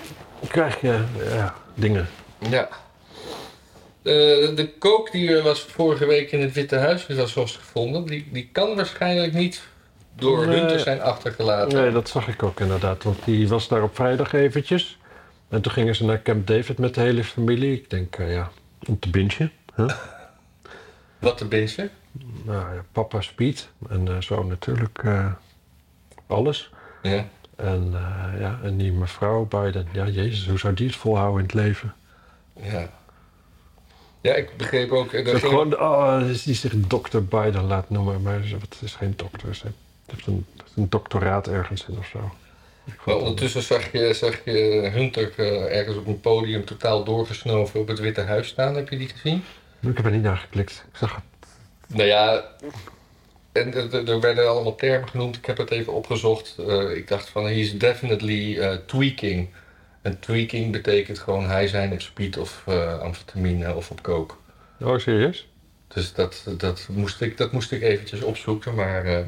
krijg je ja, dingen. Ja. Eh, de kook die was vorige week in het Witte Huis was gevonden, die, die kan waarschijnlijk niet door Nee. hun te zijn achtergelaten. Nee, dat zag ik ook inderdaad. Want die was daar op vrijdag eventjes. En toen gingen ze naar Camp David met de hele familie. Ik denk, eh, ja, om te bingen. Wat de beestje? Nou ja, papa Speed. En eh, zo natuurlijk eh, alles. Ja. En, eh, ja, en die mevrouw Biden. Ja, jezus, hoe zou die het volhouden in het leven? Ja. Ja, ik begreep ook. Ze Er ging, gewoon, oh, die zich dokter Biden laat noemen. Maar ze- het is geen dokter. Ze heeft een, een doctoraat ergens in of zo. Maar ondertussen zag je, zag je Hunter eh, ergens op een podium totaal doorgesnoven op het Witte Huis staan. Heb je die gezien? Ik heb er niet naar geklikt. Ik zag het. Nou ja, en er- er er werden allemaal termen genoemd. Ik heb het even opgezocht. Eh, ik dacht van, he's definitely eh, tweaking. En tweaking betekent gewoon hij zijn op speed of eh, amfetamine of op coke. Oh, serieus? Dus dat, dat, moest ik, dat moest ik eventjes opzoeken. Maar eh,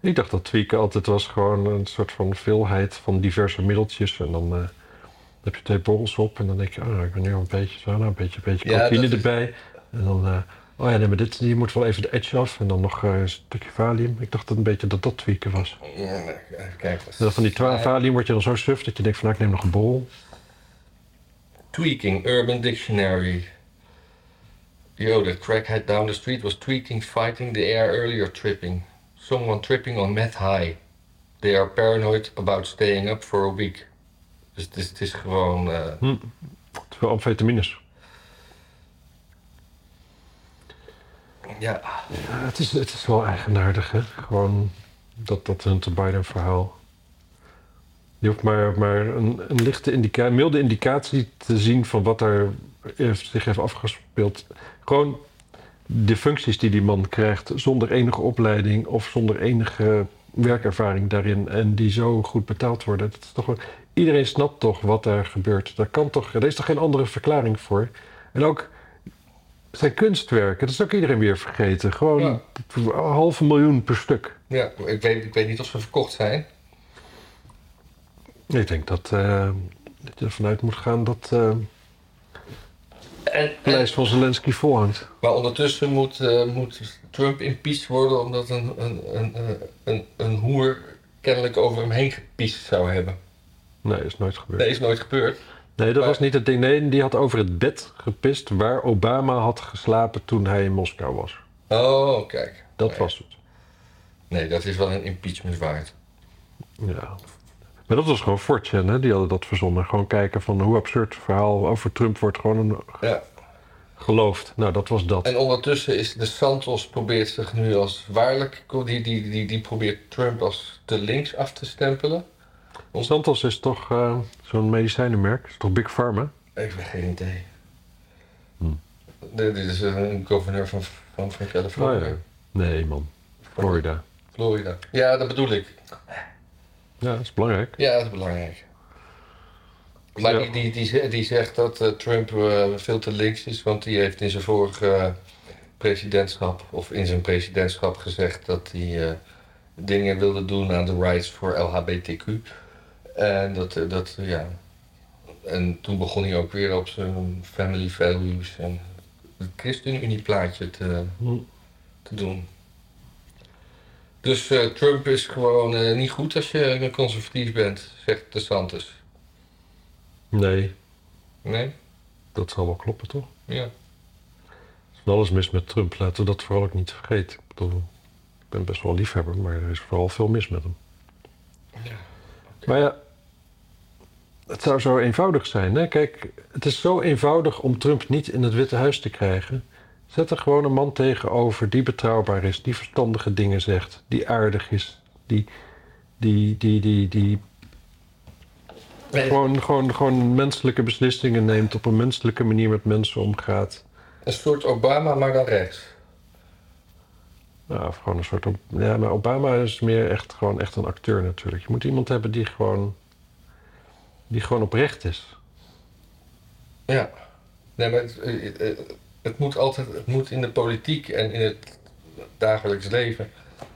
Ik dacht dat tweaken altijd was gewoon een soort van veelheid van diverse middeltjes. En dan eh, heb je twee borrels op en dan denk je, oh, ik ben nu al een beetje zo, nou, een beetje, een beetje Ja, is- erbij. En dan, eh, oh ja, nee, maar dit, die moet wel even de edge af. En dan nog eh, een stukje valium. Ik dacht dat een beetje dat dat tweaken was. ja, even kijken. Van die twa- valium word je dan zo suf dat je denkt van, nou, ik neem nog een borrel. Tweaking, Urban Dictionary. Yo, that crackhead down the street was tweaking, fighting the air earlier, tripping. Someone tripping on meth high. They are paranoid about staying up for a week. Dus het is, het is gewoon. eh, veel amfetamines. ja, Ja, het, is, het is wel eigenaardig, hè? Gewoon dat, dat Hunter Biden verhaal. Je hoeft maar, maar een, een lichte indica milde indicatie te zien van wat er heeft, zich heeft afgespeeld. Gewoon de functies die die man krijgt zonder enige opleiding of zonder enige werkervaring daarin en die zo goed betaald worden. Dat is toch wel, iedereen snapt toch wat daar gebeurt. Daar, kan toch, er is toch geen andere verklaring voor. En ook zijn kunstwerken, dat is ook iedereen weer vergeten. Gewoon Ja. een halve miljoen per stuk. ja ik, weet, ik weet niet of ze verkocht zijn. Ik denk dat, eh, dat je ervan uit moet gaan dat eh En, lijst van Zelensky volhangt. maar ondertussen moet, eh, moet Trump impeached worden omdat een, een, een, een, een, een hoer kennelijk over hem heen gepiest zou hebben. Nee, is nooit gebeurd. Dat is nooit gebeurd. Nee, dat Maar- was niet het ding. Nee, die had over het bed gepist waar Obama had geslapen toen hij in Moskou was. Oh, kijk. Dat Nee. was het. Nee, dat is wel een impeachment waard. Ja. Maar dat was gewoon Fortune, hè? Die hadden dat verzonnen. Gewoon kijken van hoe absurd het verhaal over Trump wordt gewoon Ja. Geloofd. Nou, dat was dat. En ondertussen is de Santos probeert zich nu als waarlijk... Die, die, die, die probeert Trump als te links af te stempelen. Santos is toch eh, zo'n medicijnenmerk? Is toch Big Pharma? Ik heb geen idee. Hm. Dit is een governor van, van, van Californië. Oh, ja. Nee, man. Florida. Florida. Ja, dat bedoel ik. Ja, dat is belangrijk. Ja, dat is belangrijk. Maar die, die, die, ze- die zegt dat eh, Trump eh, veel te links is, want die heeft in zijn vorige eh, presidentschap, of in zijn presidentschap gezegd dat hij dingen wilde doen aan de rights voor LHBTQ. En dat, dat ja. En toen begon hij ook weer op zijn family values en het ChristenUnie plaatje te, Hm. te doen. Dus Trump is gewoon niet goed als je een conservatief bent, zegt de Santos. Nee, Nee? dat zal wel kloppen, toch? Ja. Er is van alles mis met Trump. Laten we dat vooral ook niet vergeten. Ik bedoel, ik ben best wel liefhebber, maar er is vooral veel mis met hem. Ja. Maar ja, het zou zo eenvoudig zijn. Hè? Kijk, het is zo eenvoudig om Trump niet in het Witte Huis te krijgen. Zet er gewoon een man tegenover die betrouwbaar is, die verstandige dingen zegt, die aardig is, die, die, die, die, die Nee, gewoon, gewoon, gewoon menselijke beslissingen neemt, op een menselijke manier met mensen omgaat. Een soort Obama, maar dan rechts. Nou, gewoon een soort. Ja, maar Obama is meer echt gewoon echt een acteur natuurlijk. Je moet iemand hebben die gewoon. die gewoon oprecht is. Ja. Nee, maar het, eh, eh, het moet altijd, het moet in de politiek en in het dagelijks leven,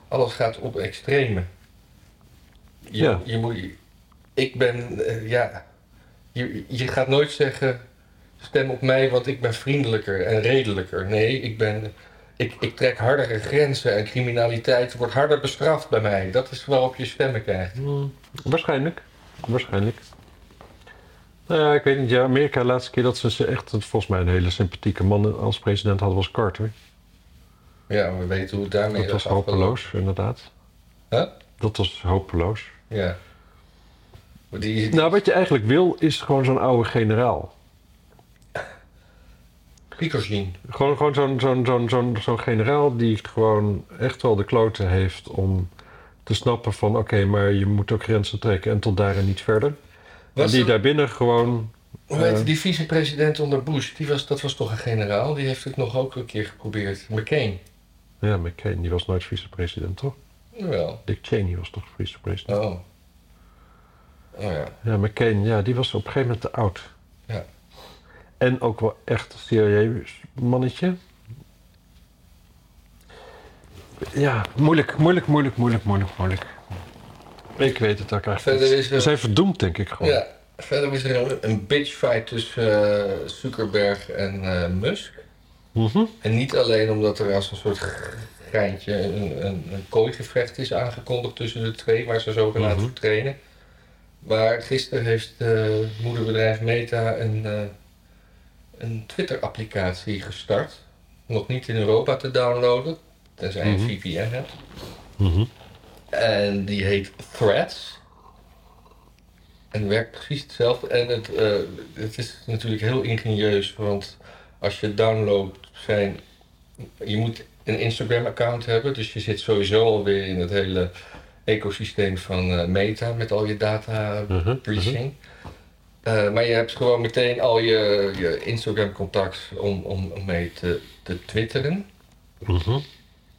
alles gaat op extreme. Je, Ja. je moet, ik ben, eh, ja, je, je gaat nooit zeggen, stem op mij, want ik ben vriendelijker en redelijker. Nee, ik, ben, ik, ik trek hardere grenzen en criminaliteit wordt harder bestraft bij mij. Dat is waarop je stemmen krijgt. Hmm, waarschijnlijk. Waarschijnlijk. Nou ja, ik weet niet. Ja, Amerika, de laatste keer dat ze echt volgens mij een hele sympathieke man als president hadden was Carter. Ja, we weten hoe het daarmee Dat was is afgelopen. hopeloos, inderdaad. Huh? Dat was hopeloos. Ja. Die, Nou, wat je eigenlijk wil, is gewoon zo'n oude generaal. Prigozhin. Gewoon, gewoon zo'n zo'n zo'n zo'n zo'n generaal die gewoon echt wel de kloten heeft om te snappen van... oké, maar je moet ook grenzen trekken en tot daar en niet verder. En die daarbinnen gewoon... Hoe heette eh, die vicepresident onder Bush? Die was, dat was toch een generaal? Die heeft het nog ook een keer geprobeerd. McCain. Ja, McCain, die was nooit vicepresident, toch? Wel. Dick Cheney was toch vicepresident? Oh. Oh ja. Ja, McCain, ja, die was op een gegeven moment te oud. Ja. En ook wel echt een serieus mannetje. Ja, moeilijk, moeilijk, moeilijk, moeilijk, moeilijk, moeilijk. Ik weet het ook eigenlijk Verder is er- Ze zijn verdoemd, denk ik gewoon. ja. Verder is er een, bitchfight tussen eh, Zuckerberg en eh, Musk. Mhm. En niet alleen omdat er als een soort geintje een, een, een kooigevecht is aangekondigd tussen de twee, waar ze zogenaamd Mhm. voor trainen. Maar gisteren heeft het moederbedrijf Meta een, eh, een Twitter-applicatie gestart. Nog niet in Europa te downloaden, tenzij je Mhm. een VPN hebt. Mhm. En die heet Threads. En werkt precies hetzelfde. En het, eh, het is natuurlijk heel ingenieus, want als je downloadt zijn... Je moet een Instagram-account hebben, dus je zit sowieso alweer in het hele ecosysteem van eh, Meta met al je data Mhm. breaching. Eh, maar je hebt gewoon meteen al je, je Instagram-contact om, om, om mee te, te twitteren. Mhm.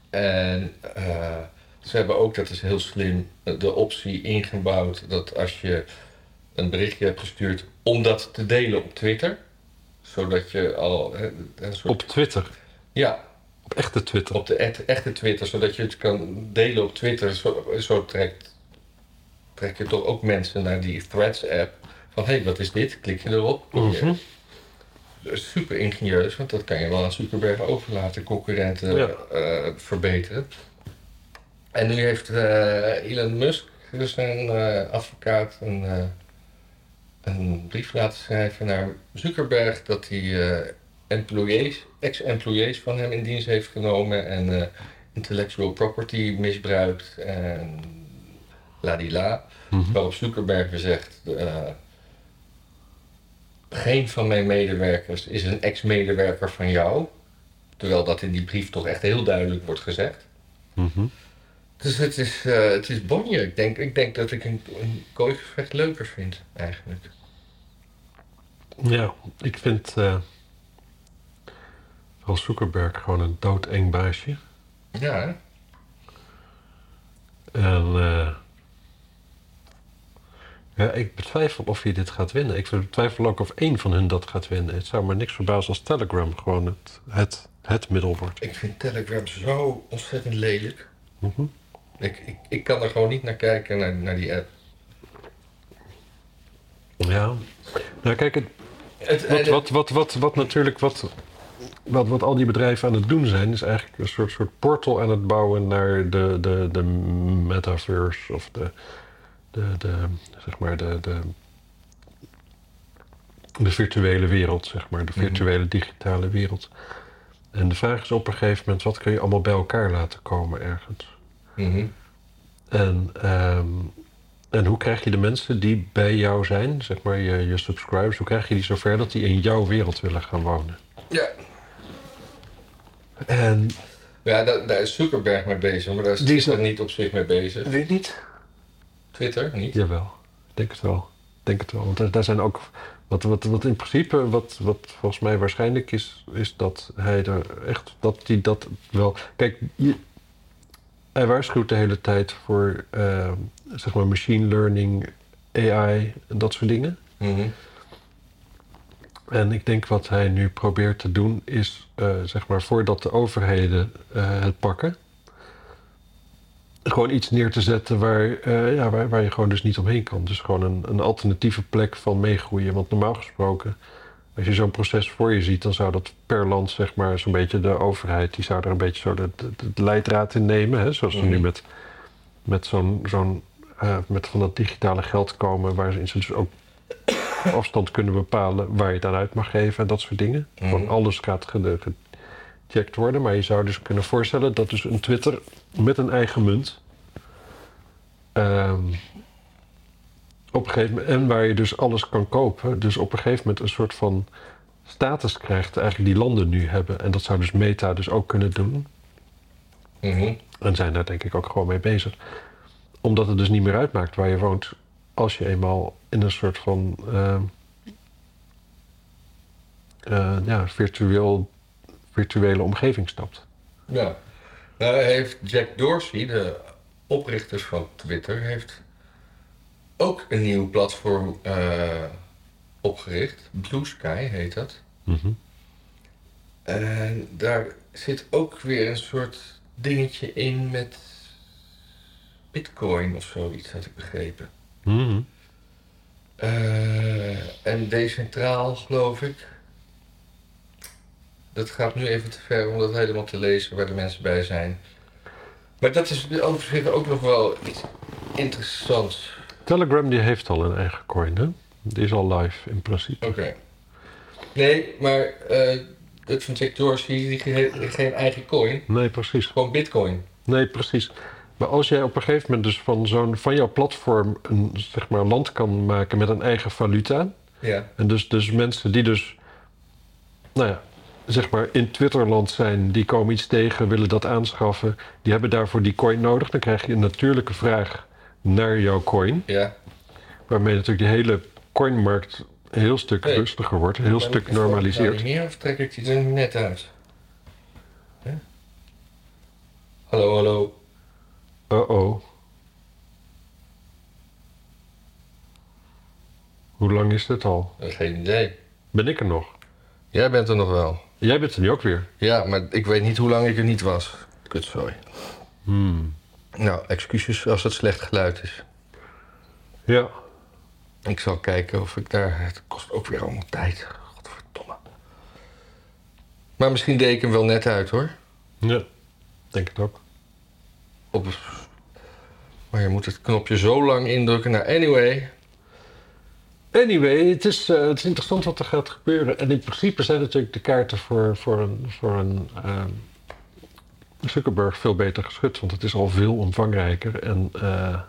En eh, ze hebben ook, dat is heel slim, de optie ingebouwd dat als je een berichtje hebt gestuurd om dat te delen op Twitter, zodat je al hè, een soort, Op Twitter. ja, Op echte Twitter. op de echt- echte Twitter, zodat je het kan delen op Twitter, zo, zo trekt, trek je toch ook mensen naar die Threads app van hé, hey, wat is dit? Klik je erop. Mhm. Super ingenieus, want dat kan je wel aan Zuckerberg overlaten, concurrenten Ja. eh, verbeteren. En nu heeft eh, Elon Musk, dus zijn eh, advocaat, een, een brief laten schrijven naar Zuckerberg dat hij employees, ex-employees van hem in dienst heeft genomen en eh, intellectual property misbruikt en ladila. Mhm. Waarop Zuckerberg weer zegt: eh, Geen van mijn medewerkers is een ex-medewerker van jou. Terwijl dat in die brief toch echt heel duidelijk wordt gezegd. Mhm. Dus het is, eh, het is bonje. Ik denk, ik denk dat ik een, een kooigevecht leuker vind, eigenlijk. Ja, ik vind eh vooral Zuckerberg gewoon een doodeng baasje. Ja, hè? En eh, ja, ik betwijfel of hij dit gaat winnen. Ik betwijfel ook of één van hun dat gaat winnen. Het zou me niks verbazen als Telegram gewoon het, het, het middel wordt. ik vind Telegram zo ontzettend lelijk. Mhm. Ik, ik, ik kan er gewoon niet naar kijken, naar, naar die app. Ja. Nou, kijk, het, Het, wat, wat, wat, wat, wat natuurlijk wat, wat, wat al die bedrijven aan het doen zijn, is eigenlijk een soort, soort portal aan het bouwen naar de, de, de metaverse of de, de, de zeg maar de, de, de virtuele wereld, zeg maar, de Mhm. virtuele digitale wereld. En de vraag is op een gegeven moment, wat kun je allemaal bij elkaar laten komen ergens? Mhm. En, ehm, en hoe krijg je de mensen die bij jou zijn, zeg maar je, je subscribers, hoe krijg je die zover dat die in jouw wereld willen gaan wonen? Ja, En ja daar, daar is Zuckerberg mee bezig, maar daar is Die is Twitter niet op zich mee bezig. weet niet. Twitter niet. Jawel, ik denk het wel. Denk het wel. Want daar, daar zijn ook. Wat, wat, wat in principe, wat, wat volgens mij waarschijnlijk is, is dat hij er echt. dat hij dat wel. Kijk, je, hij waarschuwt de hele tijd voor. eh, zeg maar machine learning, AI en dat soort dingen. Mhm. En ik denk wat hij nu probeert te doen is, eh, zeg maar, voordat de overheden eh, het pakken, gewoon iets neer te zetten waar, eh, ja, waar, waar je gewoon dus niet omheen kan. Dus gewoon een, een alternatieve plek van meegroeien. Want normaal gesproken Als je zo'n proces voor je ziet, dan zou dat per land, zeg maar, zo'n beetje de overheid, die zou er een beetje zo de, de, de leidraad in nemen. Hè? Zoals we Mhm. nu met, met zo'n, zo'n met van dat digitale geld komen, waarin ze dus ook op afstand kunnen bepalen waar je het aan uit mag geven en dat soort dingen. Gewoon alles gaat ge- gecheckt worden. Maar je zou dus kunnen voorstellen dat dus een Twitter met een eigen munt. ehm, op een gegeven moment, en waar je dus alles kan kopen. Dus op een gegeven moment een soort van status krijgt, eigenlijk die landen nu hebben. En dat zou dus Meta dus ook kunnen doen. Mhm. En zijn daar denk ik ook gewoon mee bezig. Omdat het dus niet meer uitmaakt waar je woont. Als je eenmaal in een soort van ehm, eh, ja, virtueel, virtuele omgeving stapt. Ja. Nou heeft Jack Dorsey, de oprichter van Twitter, heeft ook een nieuw platform eh, opgericht. Blue Sky heet dat. En daar zit ook weer een soort dingetje in met bitcoin of zoiets, had ik begrepen. Mhm. Eh, en decentraal, geloof ik. Dat gaat nu even te ver om dat helemaal te lezen waar de mensen bij zijn. Maar dat is over zich ook nog wel iets interessants. Telegram die heeft al een eigen coin, hè? Die is al live in principe. Oké. Nee, maar eh dat van Jack Dorsey, die heeft geen eigen coin. Nee, precies. Gewoon bitcoin. Nee, precies. Maar als jij op een gegeven moment dus van, zo'n, van jouw platform een zeg maar, land kan maken met een eigen valuta. Ja. En dus, dus mensen die dus, nou ja, zeg maar in Twitterland zijn, die komen iets tegen, willen dat aanschaffen. Die hebben daarvoor die coin nodig. Dan krijg je een natuurlijke vraag naar jouw coin. Ja. Waarmee natuurlijk de hele coinmarkt een heel stuk Hey. rustiger wordt, een heel stuk ik nou normaliseert. niet meer of trek ik die er net uit? Hè? Hallo, hallo. Uh-oh. Hoe lang is dit al? Geen idee. Ben ik er nog? Jij bent er nog wel. Jij bent er nu ook weer. Ja, maar ik weet niet hoe lang ik er niet was. Kutzooi. Hmm. Nou, excuses als het slecht geluid is. Ja. Ik zal kijken of ik daar... Het kost ook weer allemaal tijd. Godverdomme. Maar misschien deed ik hem wel net uit, hoor. Ja. Denk het ook. Op... Maar je moet het knopje zo lang indrukken. Nou, anyway. Anyway, het is, eh, het is interessant wat er gaat gebeuren. En in principe zijn natuurlijk de kaarten voor, voor een, voor een ehm, Zuckerberg veel beter geschud. Want het is al veel omvangrijker. En eh,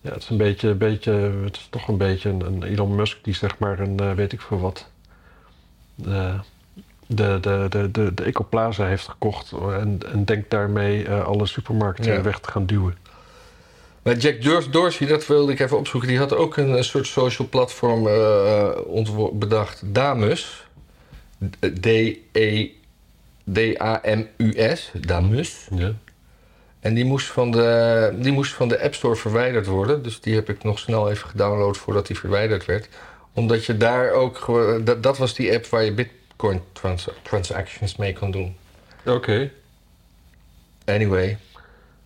ja, het is een beetje, beetje, het is toch een beetje een, een Elon Musk die zeg maar een, eh, weet ik veel wat, de, de, de, de, de, Ecoplaza heeft gekocht. En, en denkt daarmee eh, alle supermarkten Ja. weg te gaan duwen. Maar Jack Dors- Dorsey, dat wilde ik even opzoeken. Die had ook een, een soort social platform eh, ontwo- bedacht. Damus. D-A-M-U-S. Damus. Ja. En die moest, van de, die moest van de App Store verwijderd worden. Dus die heb ik nog snel even gedownload voordat die verwijderd werd. Omdat je daar ook... Dat, dat was die app waar je trans- transactions mee kon doen. Oké. Anyway.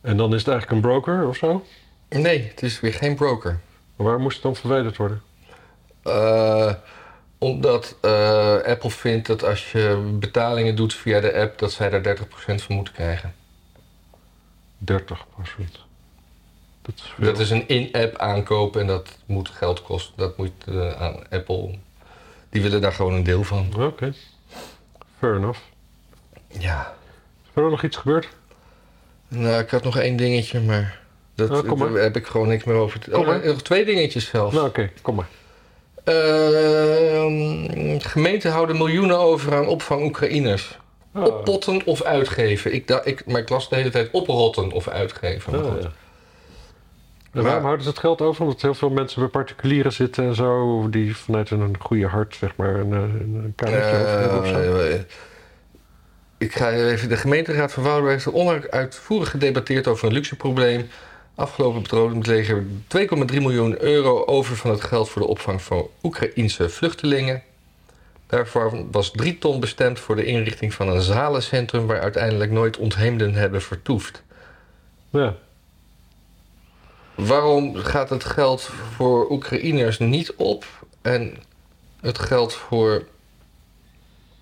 En dan is het eigenlijk een broker of zo? Nee, het is weer geen broker. Maar waar moest het dan verwijderd worden? Eh, omdat eh, Apple vindt dat als je betalingen doet via de app... dat zij daar 30% van moeten krijgen. 30% Dat is. Dat is een in-app aankoop en dat moet geld kosten. Dat moet eh, aan Apple... Die willen daar gewoon een deel van. Oké. Fair enough. Ja. Is er nog iets gebeurd? Nou, ik had nog één dingetje, maar... Dat. Daar heb ik gewoon niks meer over te... Kom Oh, nog twee dingetjes zelfs. Nou, oké. Kom maar. Ehm, gemeenten houden miljoenen over aan opvang Oekraïners. Ah. Oppotten of uitgeven. Ik, ik, maar ik las de hele tijd oprotten of uitgeven. Ah, ja. En waarom houden ze het geld over? Omdat heel veel mensen bij particulieren zitten en zo... die vanuit een goede hart, zeg maar, een, een, een kamertje hebben zo. Eh, ik ga even. De gemeenteraad van Woudenberg heeft onuitvoerig gedebatteerd over een luxe probleem. Afgelopen begrotingsleger 2,3 miljoen euro over van het geld voor de opvang van Oekraïense vluchtelingen. Daarvoor was 3 ton bestemd voor de inrichting van een zalencentrum waar uiteindelijk nooit ontheemden hebben vertoefd. Ja. Waarom gaat het geld voor Oekraïners niet op en het geldt voor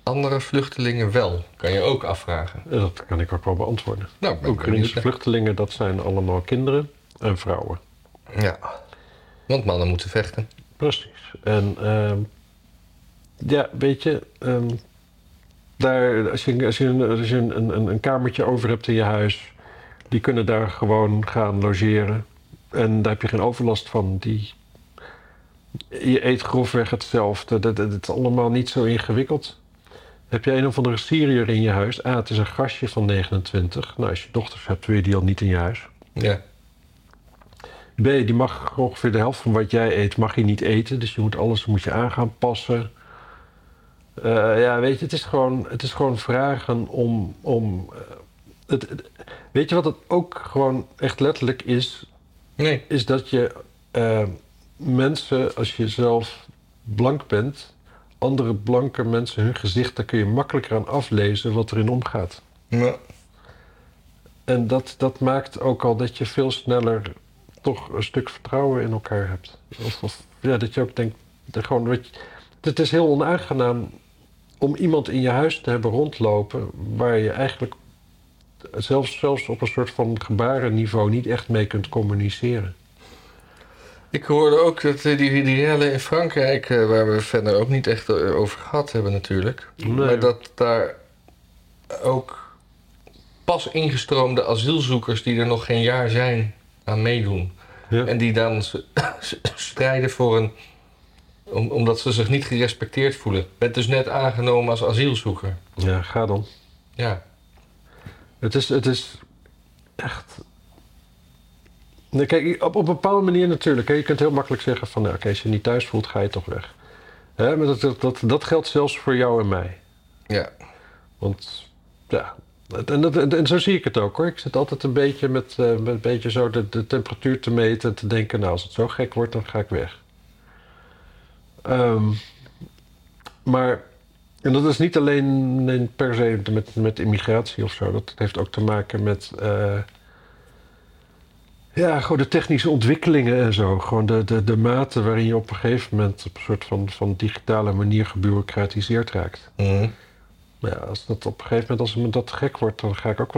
andere vluchtelingen wel? Kan je ook afvragen. Dat kan ik ook wel beantwoorden. Nou, Oekraïnse vluchtelingen, dat zijn allemaal kinderen en vrouwen. Ja, want mannen moeten vechten. Precies. En ehm, ja, weet je, ehm, daar, als je, als je, als je een, een, een kamertje over hebt in je huis, die kunnen daar gewoon gaan logeren. En daar heb je geen overlast van. Die, je eet grofweg hetzelfde. Dat, dat, dat is allemaal niet zo ingewikkeld. Heb je een of andere Syriër in je huis? Ah, het is een gastje van 29. Nou, als je dochters hebt, wil je die al niet in je huis. Ja. B, die mag ongeveer de helft van wat jij eet, mag je niet eten. Dus je moet alles moet je aan gaan passen. Eh, ja, weet je, het is gewoon, het is gewoon vragen om. om eh, het, het- weet je wat het ook gewoon echt letterlijk is? Nee. Is dat je eh, mensen, als je zelf blank bent, andere blanke mensen, hun gezicht, daar kun je makkelijker aan aflezen wat erin omgaat. Ja. En dat, dat maakt ook al dat je veel sneller toch een stuk vertrouwen in elkaar hebt. Of, of ja, dat je ook denkt, dat gewoon, weet je, het is heel onaangenaam om iemand in je huis te hebben rondlopen waar je eigenlijk zelfs, zelfs op een soort van gebarenniveau niet echt mee kunt communiceren. Ik hoorde ook dat eh, die, die rellen in Frankrijk, eh, waar we verder ook niet echt eh, over gehad hebben natuurlijk. Nee. Maar dat daar ook pas ingestroomde asielzoekers die er nog geen jaar zijn aan meedoen. Ja. En die dan strijden voor een... Om, omdat ze zich niet gerespecteerd voelen. Bent dus net aangenomen als asielzoeker. ja, ga dan. Ja. Het is, het is echt. Kijk, op, op een bepaalde manier natuurlijk. Hè. Je kunt heel makkelijk zeggen van, nou, oké, als je niet thuis voelt, ga je toch weg. Hè, maar dat, dat, dat, dat geldt zelfs voor jou en mij. Ja. Want ja, en, dat, en, en zo zie ik het ook hoor. Ik zit altijd een beetje met, eh, met een beetje zo de, de temperatuur te meten en te denken, nou, als het zo gek wordt, dan ga ik weg. Ehm, maar, en dat is niet alleen per se met, met immigratie of zo. Dat heeft ook te maken met, eh, ja, gewoon de technische ontwikkelingen en zo. Gewoon de, de, de mate waarin je op een gegeven moment op een soort van, van digitale manier gebureaucratiseerd raakt. Maar ja, als dat op een gegeven moment, als me dat gek wordt, dan ga ik ook wel